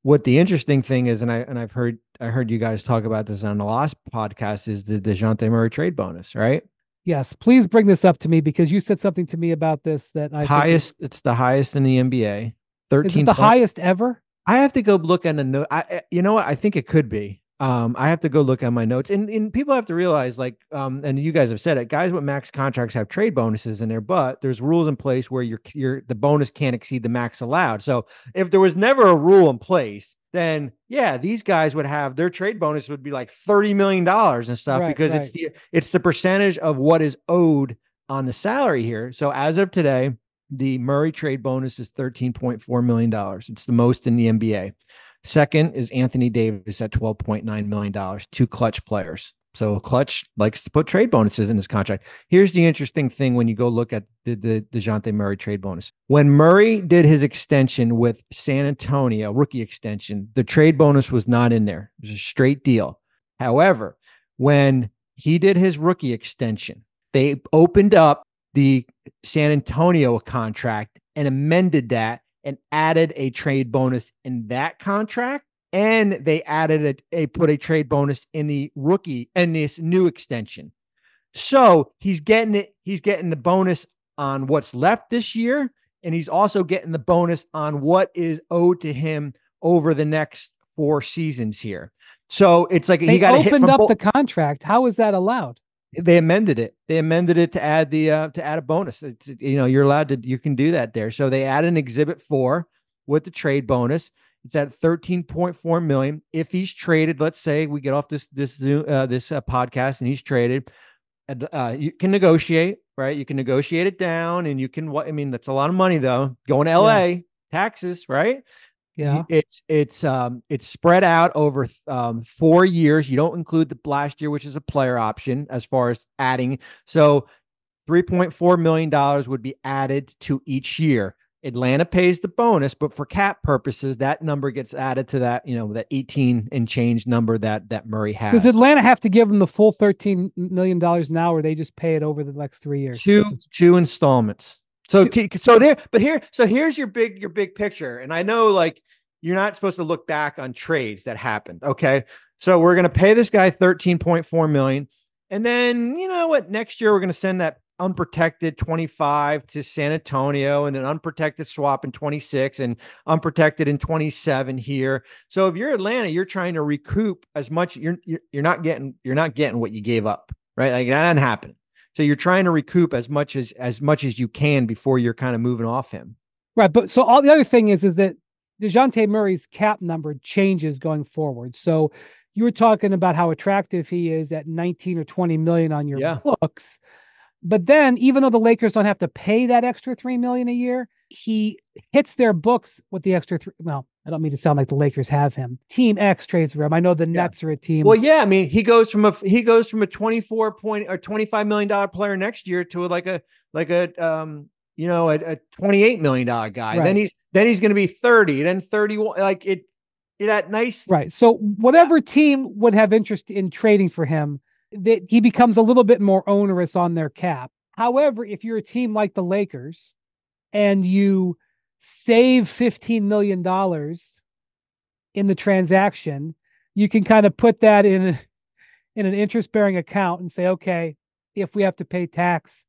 what the interesting thing is and I and I've heard I heard you guys talk about this on the last podcast is the Dejounte Murray trade bonus, right? Yes, please bring this up to me because you said something to me about this that I think highest it's the highest in the NBA. 13 Is it the highest ever? I have to go look at a note. I, you know what? I think it could be. Um, I have to go look at my notes, and and people have to realize, like, um, and you guys have said it, guys with max contracts have trade bonuses in there, but there's rules in place where your your the bonus can't exceed the max allowed. So if there was never a rule in place, then yeah, these guys would have their trade bonus would be like thirty million dollars and stuff Right, because it's the it's the percentage of what is owed on the salary here. So as of today, the Murray trade bonus is $13.4 million. It's the most in the NBA. Second is Anthony Davis at $12.9 million, two Klutch players. So Klutch likes to put trade bonuses in his contract. Here's the interesting thing when you go look at the, the Dejounte Murray trade bonus. When Murray did his extension with San Antonio, rookie extension, the trade bonus was not in there. It was a straight deal. However, when he did his rookie extension, they opened up the San Antonio contract and amended that and added a trade bonus in that contract. And they added a, a put a trade bonus in the rookie and this new extension. So he's getting it, he's getting the bonus on what's left this year, and he's also getting the bonus on what is owed to him over the next four seasons here. So it's like They he got opened up bo- the contract. How is that allowed? They amended it. They amended it to add the uh, to add a bonus. It's, you know, you're allowed to you can do that there. So they add an exhibit four with the trade bonus. It's at 13.4 million. If he's traded, let's say we get off this this uh, this uh, podcast and he's traded, uh, you can negotiate, right? You can negotiate it down, and you can. What I mean, that's a lot of money though. Going to L.A. taxes, right? Yeah. It's it's um it's spread out over um four years. You don't include the last year, which is a player option as far as adding. So three point four million dollars would be added to each year. Atlanta pays the bonus, but for cap purposes, that number gets added to that, you know, that 18 and change number that that Murray has. Does Atlanta have to give them the full thirteen million dollars now, or they just pay it over the next three years? two two installments. So so there, but here, so here's your big your big picture. And I know like you're not supposed to look back on trades that happened. Okay. So we're gonna pay this guy 13.4 million. And then you know what? Next year we're gonna send that unprotected 25 to San Antonio and an unprotected swap in 26 and unprotected in 27 here. So if you're Atlanta, you're trying to recoup as much you're you're, you're not getting you're not getting what you gave up, right? Like that doesn't happen. So you're trying to recoup as much as as much as you can before you're kind of moving off him. Right, but so all the other thing is is that Dejounte Murray's cap number changes going forward. So you were talking about how attractive he is at 19 or 20 million on your Yeah. books. But then even though the Lakers don't have to pay that extra 3 million a year, he hits their books with the extra three. Well, I don't mean to sound like the Lakers have him. Team X trades for him. I know the Yeah. Nets are a team. Well, yeah, I mean, he goes from a he goes from a 24 point or 25 million dollar player next year to like a like a um you know a, a 28 million dollar guy. Right. Then he's then he's going to be 30, then 31 like it that nice Right. So whatever team would have interest in trading for him, that he becomes a little bit more onerous on their cap. However, if you're a team like the Lakers and you save 15 million dollars in the transaction, you can kind of put that in in an interest bearing account and say, okay, if we have to pay tax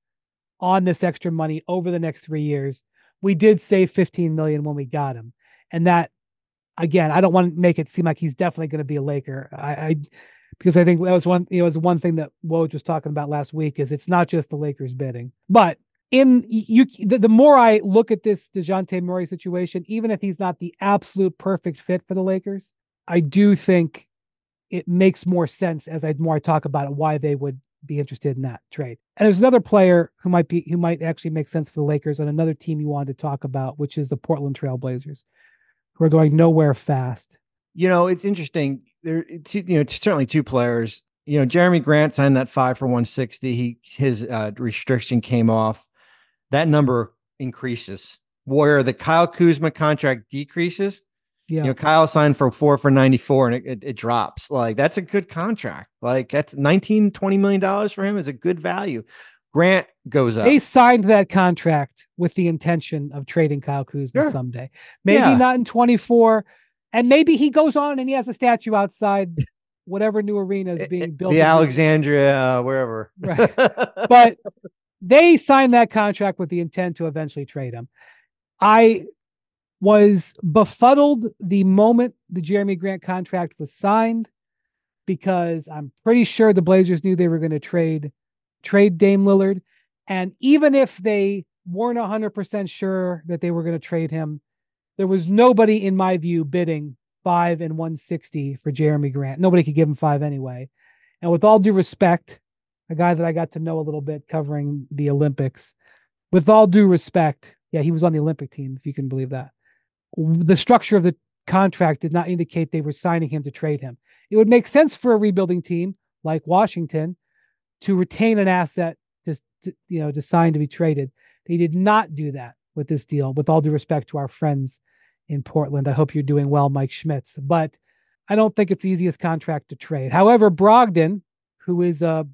on this extra money over the next 3 years, we did save 15 million when we got him. And that again, I don't want to make it seem like he's definitely going to be a Laker. I, I because I think that was one, it was one thing that Woj was talking about last week is it's not just the Lakers bidding, but in you the, the more I look at this Dejounte Murray situation, even if he's not the absolute perfect fit for the Lakers, I do think it makes more sense as I more I talk about it why they would be interested in that trade. And there's another player who might be who might actually make sense for the Lakers on another team you wanted to talk about, which is the Portland Trailblazers, who are going nowhere fast. You know, it's interesting. There, you know, certainly two players. You know, Jerami Grant signed that five for 160. He his uh, restriction came off. That number increases. Where the Kyle Kuzma contract decreases, yeah. You know, Kyle signed for four for 94 and it, it, it, drops. Like that's a good contract. Like that's 19, 20 million dollars for him is a good value. Grant goes up. They signed that contract with the intention of trading Kyle Kuzma sure. someday. Maybe yeah. not in 24. And maybe he goes on and he has a statue outside whatever new arena is being built. The Alexandria, uh, wherever. Right. but they signed that contract with the intent to eventually trade him. I was befuddled the moment the Jerami Grant contract was signed because I'm pretty sure the Blazers knew they were going to trade trade Dame Lillard. And even if they weren't 100% sure that they were going to trade him there was nobody in my view bidding 5 and 160 for Jerami Grant. Nobody could give him 5 anyway. And with all due respect a guy that I got to know a little bit covering the Olympics with all due respect yeah he was on the Olympic team if you can believe that the structure of the contract did not indicate they were signing him to trade him. It would make sense for a rebuilding team like Washington to retain an asset to, to you know to sign to be traded. They did not do that with this deal. With all due respect to our friends in Portland, I hope you're doing well, Mike Schmitz. But I don't think it's the easiest contract to trade. However, Brogdon, who is a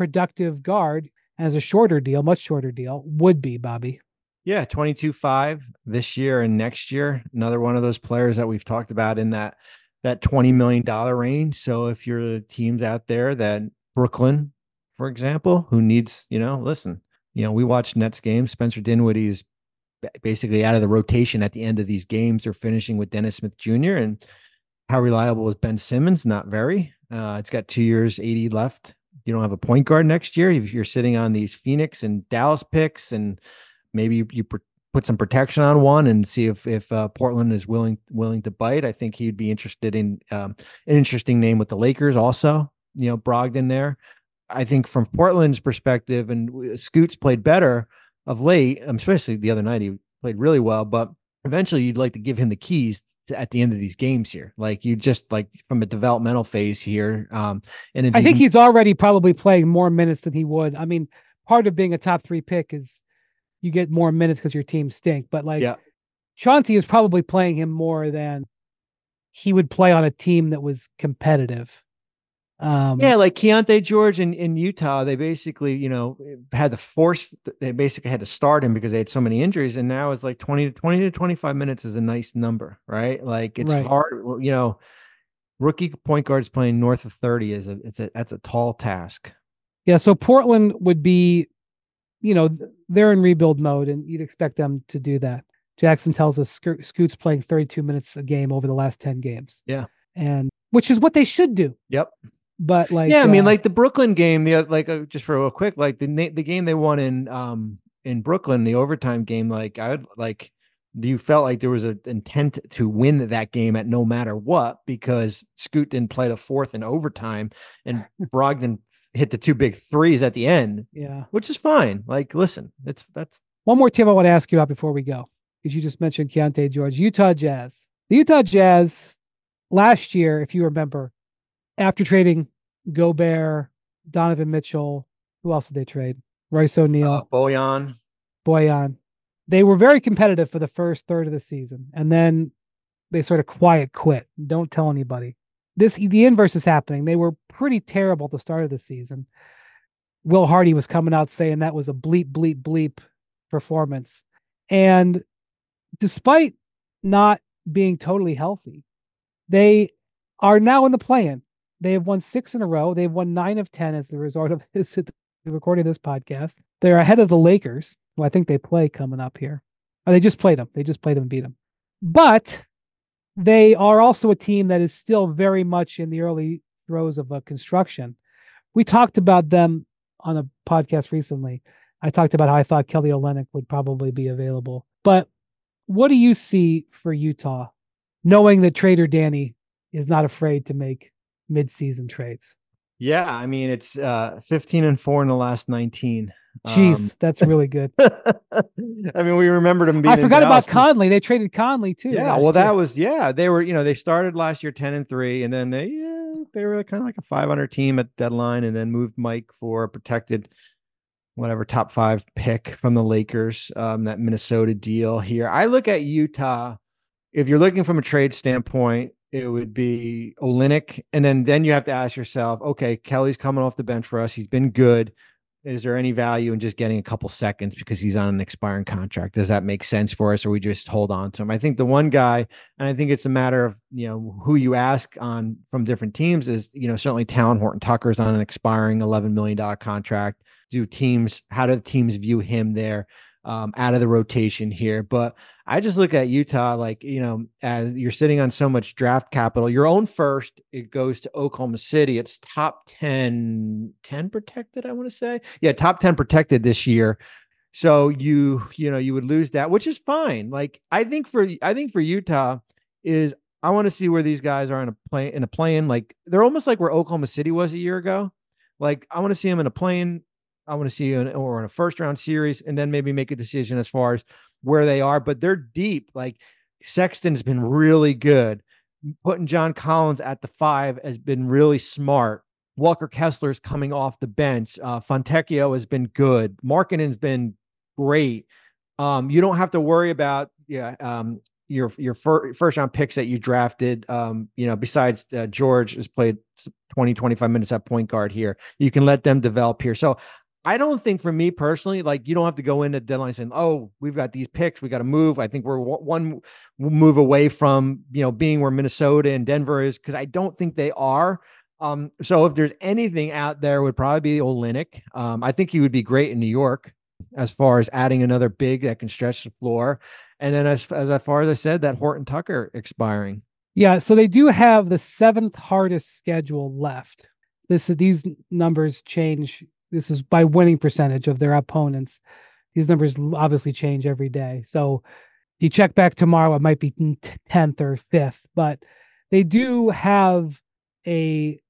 productive guard, as a shorter deal, much shorter deal, would be Bobby. Yeah, 22 5 this year and next year. Another one of those players that we've talked about in that that 20 million dollar range. So if you're the teams out there that Brooklyn, for example, who needs, you know, listen, you know, we watch Nets games. Spencer Dinwiddie is basically out of the rotation at the end of these games. They're finishing with Dennis Smith Jr. And how reliable is Ben Simmons? Not very. Uh, it's got two years, 80 left. You don't have a point guard next year. If you're sitting on these Phoenix and Dallas picks and maybe you, you put some protection on one and see if if uh, Portland is willing willing to bite. I think he'd be interested in um, an interesting name with the Lakers also. You know, Brogdon there. I think from Portland's perspective, and Scoots played better of late, um, especially the other night. He played really well, but eventually you'd like to give him the keys to, at the end of these games here. Like you just like from a developmental phase here. Um, and I think he's already probably playing more minutes than he would. I mean, part of being a top three pick is you get more minutes because your team stink. But like yeah. Chauncey is probably playing him more than he would play on a team that was competitive. Um, yeah, like Keyonte George in, in Utah, they basically, you know, had to force, they basically had to start him because they had so many injuries. And now it's like 20 to 20 to 25 minutes is a nice number, right? Like it's right. hard, you know, rookie point guards playing north of 30 is a, it's a, that's a tall task. Yeah. So Portland would be you know, they're in rebuild mode and you'd expect them to do that. Jackson tells us Sco- Scoot's playing 32 minutes a game over the last 10 games. Yeah. And which is what they should do. Yep. But like, yeah, I mean, uh, like the Brooklyn game, the like, uh, just for a quick, like the the game they won in um in Brooklyn, the overtime game, like I would like, you felt like there was an intent to win that game at no matter what because Scoot didn't play the fourth in overtime and Brogdon hit the two big threes at the end. Yeah. Which is fine. Like, listen, it's that's one more team I want to ask you about before we go. Because you just mentioned Keyonte George, Utah Jazz. The Utah Jazz last year, if you remember, after trading Gobert, Donovan Mitchell, who else did they trade? Royce O'Neale, Uh, Bojan. Bojan. They were very competitive for the first third of the season. And then they sort of quiet quit. Don't tell anybody this the inverse is happening. They were pretty terrible at the start of the season. Will Hardy was coming out saying that was a bleep bleep bleep performance. And despite not being totally healthy, they are now in the play-in. They have won six in a row. They've won nine of ten as the result of this recording this podcast. They're ahead of the Lakers, who I think they play coming up here. Or they just played them. They just played them and beat them. But they are also a team that is still very much in the early throes of a construction. We talked about them on a podcast recently. I talked about how I thought Kelly Olynyk would probably be available. But what do you see for Utah, knowing that Trader Danny is not afraid to make midseason trades? Yeah, I mean it's uh 15 and 4 in the last 19. Jeez, um, that's really good. I mean, we remembered them being I forgot about Conley. They traded Conley too. Yeah, well, that was yeah. They were, you know, they started last year 10 and 3, and then they yeah, they were kind of like a 500 team at deadline, and then moved Mike for a protected whatever top five pick from the Lakers. Um, that Minnesota deal here. I look at Utah. If you're looking from a trade standpoint, it would be Olynyk, and then then you have to ask yourself, okay, Kelly's coming off the bench for us. He's been good. Is there any value in just getting a couple seconds because he's on an expiring contract? Does that make sense for us, or we just hold on to him? I think the one guy, and I think it's a matter of you know who you ask on from different teams is you know certainly Talen Horton Tucker's on an expiring eleven million dollar contract. Do teams how do teams view him there? Um, out of the rotation here. But I just look at Utah like, you know, as you're sitting on so much draft capital, your own first, it goes to Oklahoma City. It's top 10, 10 protected, I want to say. Yeah, top 10 protected this year. So you, you know, you would lose that, which is fine. Like I think for I think for Utah is I want to see where these guys are in a play in a play-in. Like they're almost like where Oklahoma City was a year ago. Like I want to see them in a play-in I want to see you in, or in a first round series, and then maybe make a decision as far as where they are. But they're deep. Like Sexton's been really good. Putting John Collins at the five has been really smart. Walker Kessler's coming off the bench. Uh, Fontecchio has been good. Markkanen's been great. Um, you don't have to worry about yeah um, your your fir- first round picks that you drafted. Um, you know, besides uh, George has played 20, 25 minutes at point guard here. You can let them develop here. So I don't think for me personally, like you don't have to go into deadline saying, "Oh, we've got these picks, we got to move." I think we're one move away from you know being where Minnesota and Denver is because I don't think they are. Um, so if there's anything out there, would probably be Olynyk. Um, I think he would be great in New York as far as adding another big that can stretch the floor. And then as as far as I said, that Horton Tucker expiring. Yeah, so they do have the seventh hardest schedule left. This these numbers change this is by winning percentage of their opponents. These numbers obviously change every day. So if you check back tomorrow, it might be 10th or 5th, but they do have a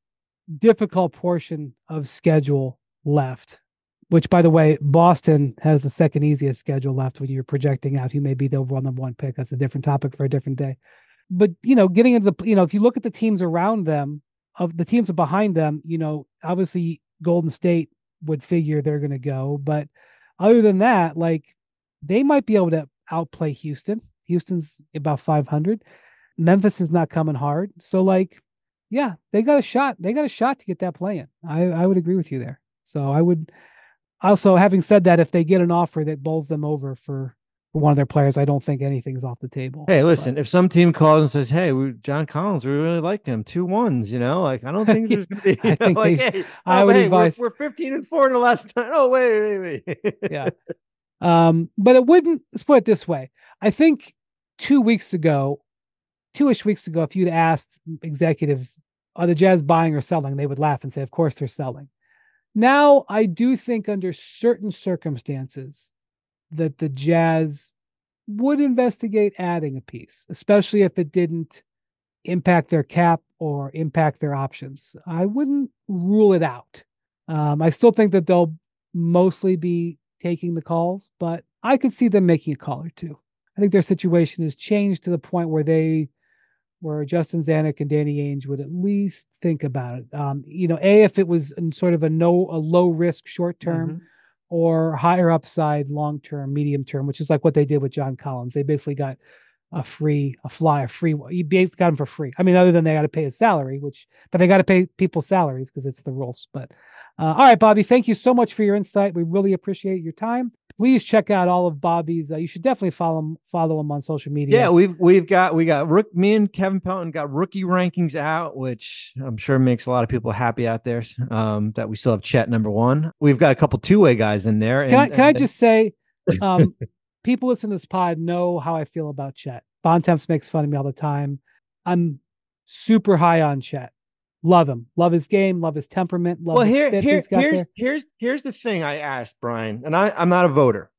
difficult portion of schedule left, which, by the way, Boston has the second easiest schedule left when you're projecting out who may be the overall number one pick. That's a different topic for a different day. But, you know, getting into the, you know, if you look at the teams around them, of the teams behind them, you know, obviously Golden State would figure they're going to go. But other than that, like they might be able to outplay Houston. Houston's about 500. Memphis is not coming hard. So like, yeah, they got a shot. They got a shot to get that play-in. I I would agree with you there. So I would also having said that, if they get an offer that bowls them over for for one of their players, I don't think anything's off the table. Hey, listen, but. if some team calls and says, "Hey, we, John Collins, we really like him, two ones," you know, like I don't think there's going to be. I know, think like, hey, I oh, would hey, advise we're, we're, 15 and four in the last time. Oh, wait, wait, wait. yeah. Um, but it wouldn't. Let's put it this way. I think two weeks ago, two-ish weeks ago, if you'd asked executives, "Are the Jazz buying or selling?" they would laugh and say, "Of course they're selling." Now, I do think under certain circumstances that the Jazz would investigate adding a piece, especially if it didn't impact their cap or impact their options. I wouldn't rule it out. Um, I still think that they'll mostly be taking the calls, but I could see them making a call or two. I think their situation has changed to the point where they, where Justin Zanik and Danny Ainge would at least think about it. Um, you know, a if it was in sort of a no a low risk short term. Mm-hmm or higher upside long term, medium term, which is like what they did with John Collins. They basically got a free, a fly, a free. You basically got him for free. I mean, other than they got to pay his salary, which, but they got to pay people's salaries because it's the rules. But uh, all right, Bobby, thank you so much for your insight. We really appreciate your time. Please check out all of Bobby's. Uh, you should definitely follow him. Follow him on social media. Yeah, we've we've got we got Rook. Me and Kevin Pelton got rookie rankings out, which I'm sure makes a lot of people happy out there. Um, that we still have Chet number one. We've got a couple two way guys in there. And, can I, can and, I just say, um, people listen to this pod know how I feel about Chet. Bontemps makes fun of me all the time. I'm super high on Chet. Love him. Love his game. Love his temperament. Love well, here, here, here's there. here's here's the thing I asked Brian, and I I'm not a voter,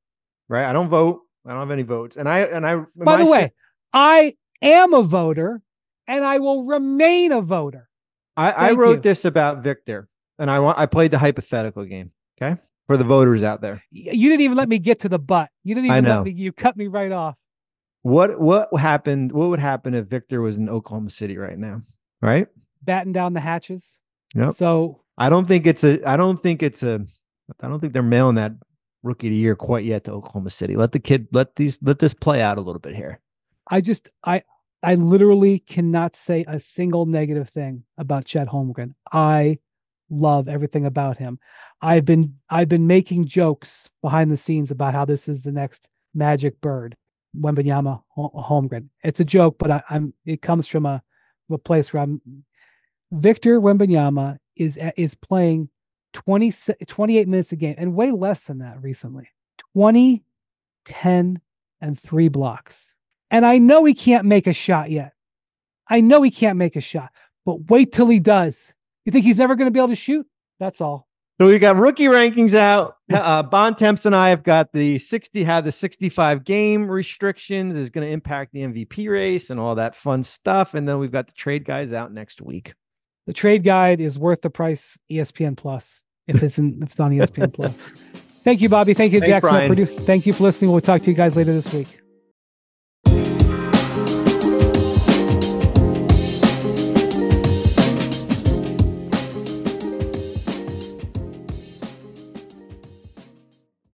right? I don't vote. I don't have any votes, and I and I. By the my way, I am a voter and I will remain a voter. I, I wrote you. this about Victor, and I want I played the hypothetical game. Okay, for the voters out there, You didn't even let me get to the butt. You didn't I even know. let me. You cut me right off. what what happened? What would happen if Victor was in Oklahoma City right now? Right? Batten down the hatches. Yep. So I don't think it's a. I don't think it's a. I don't think they're mailing that rookie of the year quite yet to Oklahoma City. Let the kid. Let these. Let this play out a little bit here. I just I I literally cannot say a single negative thing about Chet Holmgren. I love everything about him. I've been I've been making jokes behind the scenes about how this is the next magic bird, Wembanyama Ho- Holmgren. It's a joke, but I, I'm it comes from a from a place where I'm Victor Wembanyama is is playing 20, 28 minutes a game and way less than that recently. 20, 10, and three blocks. And I know he can't make a shot yet. I know he can't make a shot, but wait till he does. You think he's never going to be able to shoot? That's all. So we got rookie rankings out. Uh, Bontemps and I have got the 60, have the 65 game restriction that is going to impact the MVP race and all that fun stuff. And then we've got the trade guys out next week. The trade guide is worth the price ESPN Plus if it's in, if it's on ESPN Plus. Thank you, Bobby. Thank you, Thanks, Jackson. producer. Thank you for listening. We'll talk to you guys later this week.